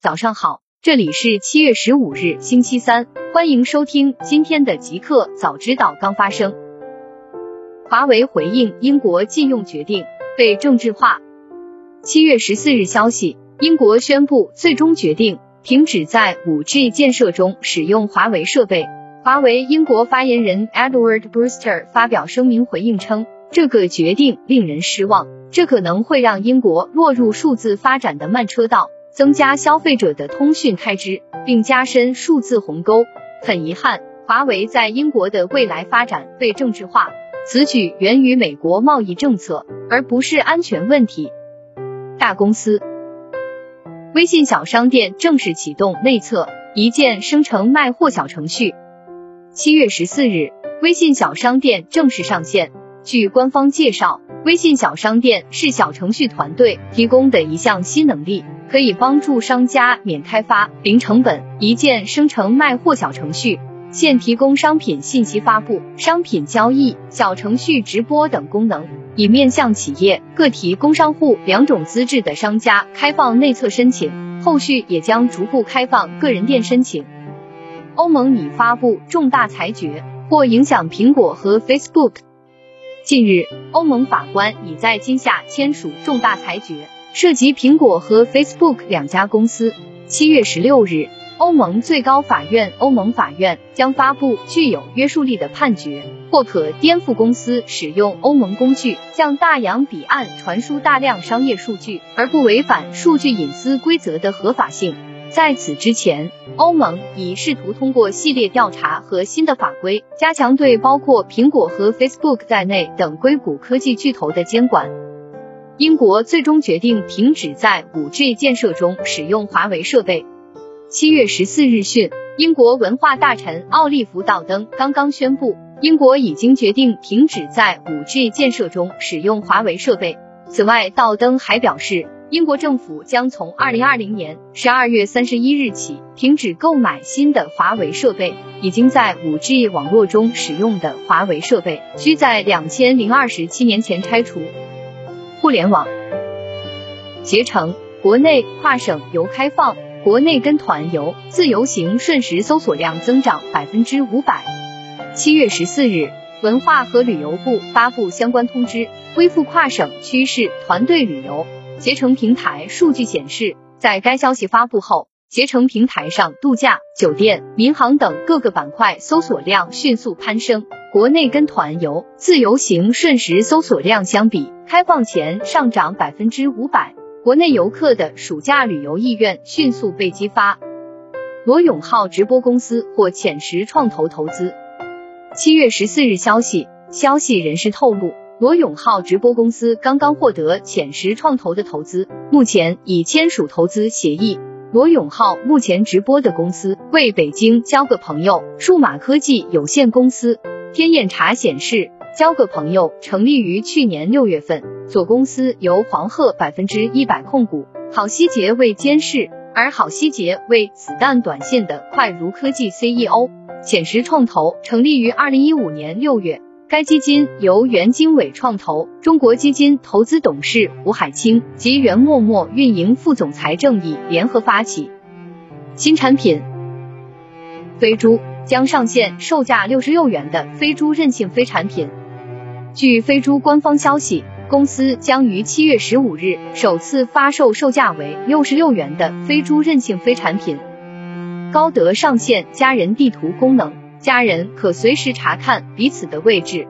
早上好，这里是七月十五日星期三，欢迎收听今天的极客早知道刚发生。华为回应英国禁用决定被政治化。七月十四日消息，英国宣布最终决定停止在五 G 建设中使用华为设备。华为英国发言人 Edward Brewster 发表声明回应称，这个决定令人失望，这可能会让英国落入数字发展的慢车道。增加消费者的通讯开支，并加深数字鸿沟。很遗憾，华为在英国的未来发展被政治化。此举源于美国贸易政策，而不是安全问题。大公司，微信小商店正式启动内测一键生成卖货小程序。七月十四日，微信小商店正式上线。据官方介绍，微信小商店是小程序团队提供的一项新能力。可以帮助商家免开发、零成本、一键生成卖货小程序，现提供商品信息发布、商品交易、小程序直播等功能，以面向企业、个体工商户两种资质的商家开放内测申请，后续也将逐步开放个人店申请。欧盟拟发布重大裁决，或影响苹果和 Facebook。近日，欧盟法官已在今夏签署重大裁决。涉及苹果和 Facebook 两家公司。七月十六日，欧盟最高法院欧盟法院将发布具有约束力的判决，或可颠覆公司使用欧盟工具向大洋彼岸传输大量商业数据而不违反数据隐私规则的合法性。在此之前，欧盟已试图通过系列调查和新的法规，加强对包括苹果和 Facebook 在内等硅谷科技巨头的监管。英国最终决定停止在 5G 建设中使用华为设备。七月十四日讯，英国文化大臣奥利弗·道登刚刚宣布，英国已经决定停止在 5G 建设中使用华为设备。此外，道登还表示，英国政府将从二零二零年十二月三十一日起停止购买新的华为设备，已经在 5G 网络中使用的华为设备需在两千零二十七年前拆除。互联网，携程国内跨省游开放，国内跟团游自由行瞬时搜索量增长百分之五百。七月十四日，文化和旅游部发布相关通知，恢复跨省趋势团队旅游。携程平台数据显示，在该消息发布后，携程平台上度假、酒店、民航等各个板块搜索量迅速攀升。国内跟团游、自由行瞬时搜索量相比开放前上涨百分之五百，国内游客的暑假旅游意愿迅速被激发。罗永浩直播公司或浅石创投投资。七月十四日消息，消息人士透露，罗永浩直播公司刚刚获得浅石创投的投资，目前已签署投资协议。罗永浩目前直播的公司为北京交个朋友数码科技有限公司。天眼查显示，交个朋友成立于去年六月份，所公司由黄鹤百分之一百控股，郝希杰为监事，而郝希杰为子弹短线的快如科技 CEO。浅石创投成立于二零一五年六月，该基金由袁经纬创投、中国基金投资董事胡海清及袁默默运营副总裁郑毅联合发起。新产品，飞猪。将上线售价六十六元的飞猪韧性飞产品。据飞猪官方消息，公司将于七月十五日首次发售售价为六十六元的飞猪韧性飞产品。高德上线家人地图功能，家人可随时查看彼此的位置。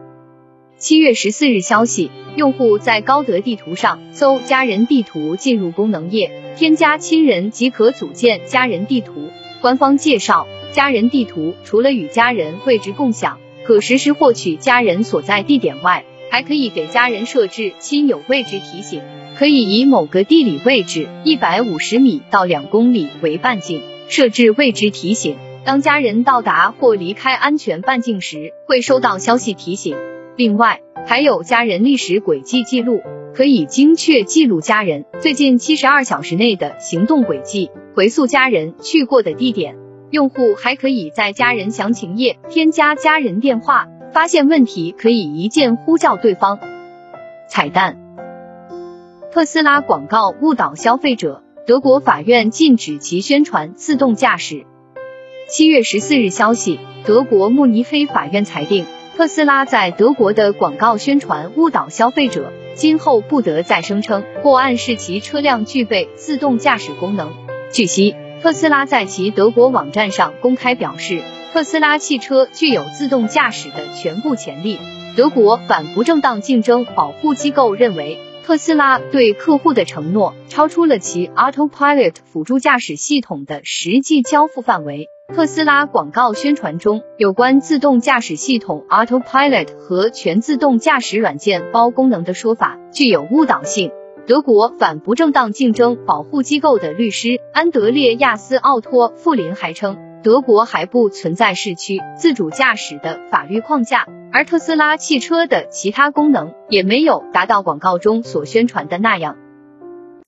七月十四日消息，用户在高德地图上搜家人地图，进入功能页，添加亲人即可组建家人地图。官方介绍。家人地图除了与家人位置共享，可实时获取家人所在地点外，还可以给家人设置亲友位置提醒，可以以某个地理位置一百五十米到两公里为半径，设置位置提醒。当家人到达或离开安全半径时，会收到消息提醒。另外，还有家人历史轨迹记录，可以精确记录家人最近七十二小时内的行动轨迹，回溯家人去过的地点。用户还可以在家人详情页添加家人电话，发现问题可以一键呼叫对方。彩蛋：特斯拉广告误导消费者，德国法院禁止其宣传自动驾驶。七月十四日消息，德国慕尼黑法院裁定，特斯拉在德国的广告宣传误导消费者，今后不得再声称或暗示其车辆具备自动驾驶功能。据悉，特斯拉在其德国网站上公开表示，特斯拉汽车具有自动驾驶的全部潜力。德国反不正当竞争保护机构认为，特斯拉对客户的承诺超出了其 Autopilot 辅助驾驶系统的实际交付范围。特斯拉广告宣传中有关自动驾驶系统 Autopilot 和全自动驾驶软件包功能的说法具有误导性。德国反不正当竞争保护机构的律师安德烈亚斯奥托富林还称。德国还不存在市区自主驾驶的法律框架，而特斯拉汽车的其他功能也没有达到广告中所宣传的那样。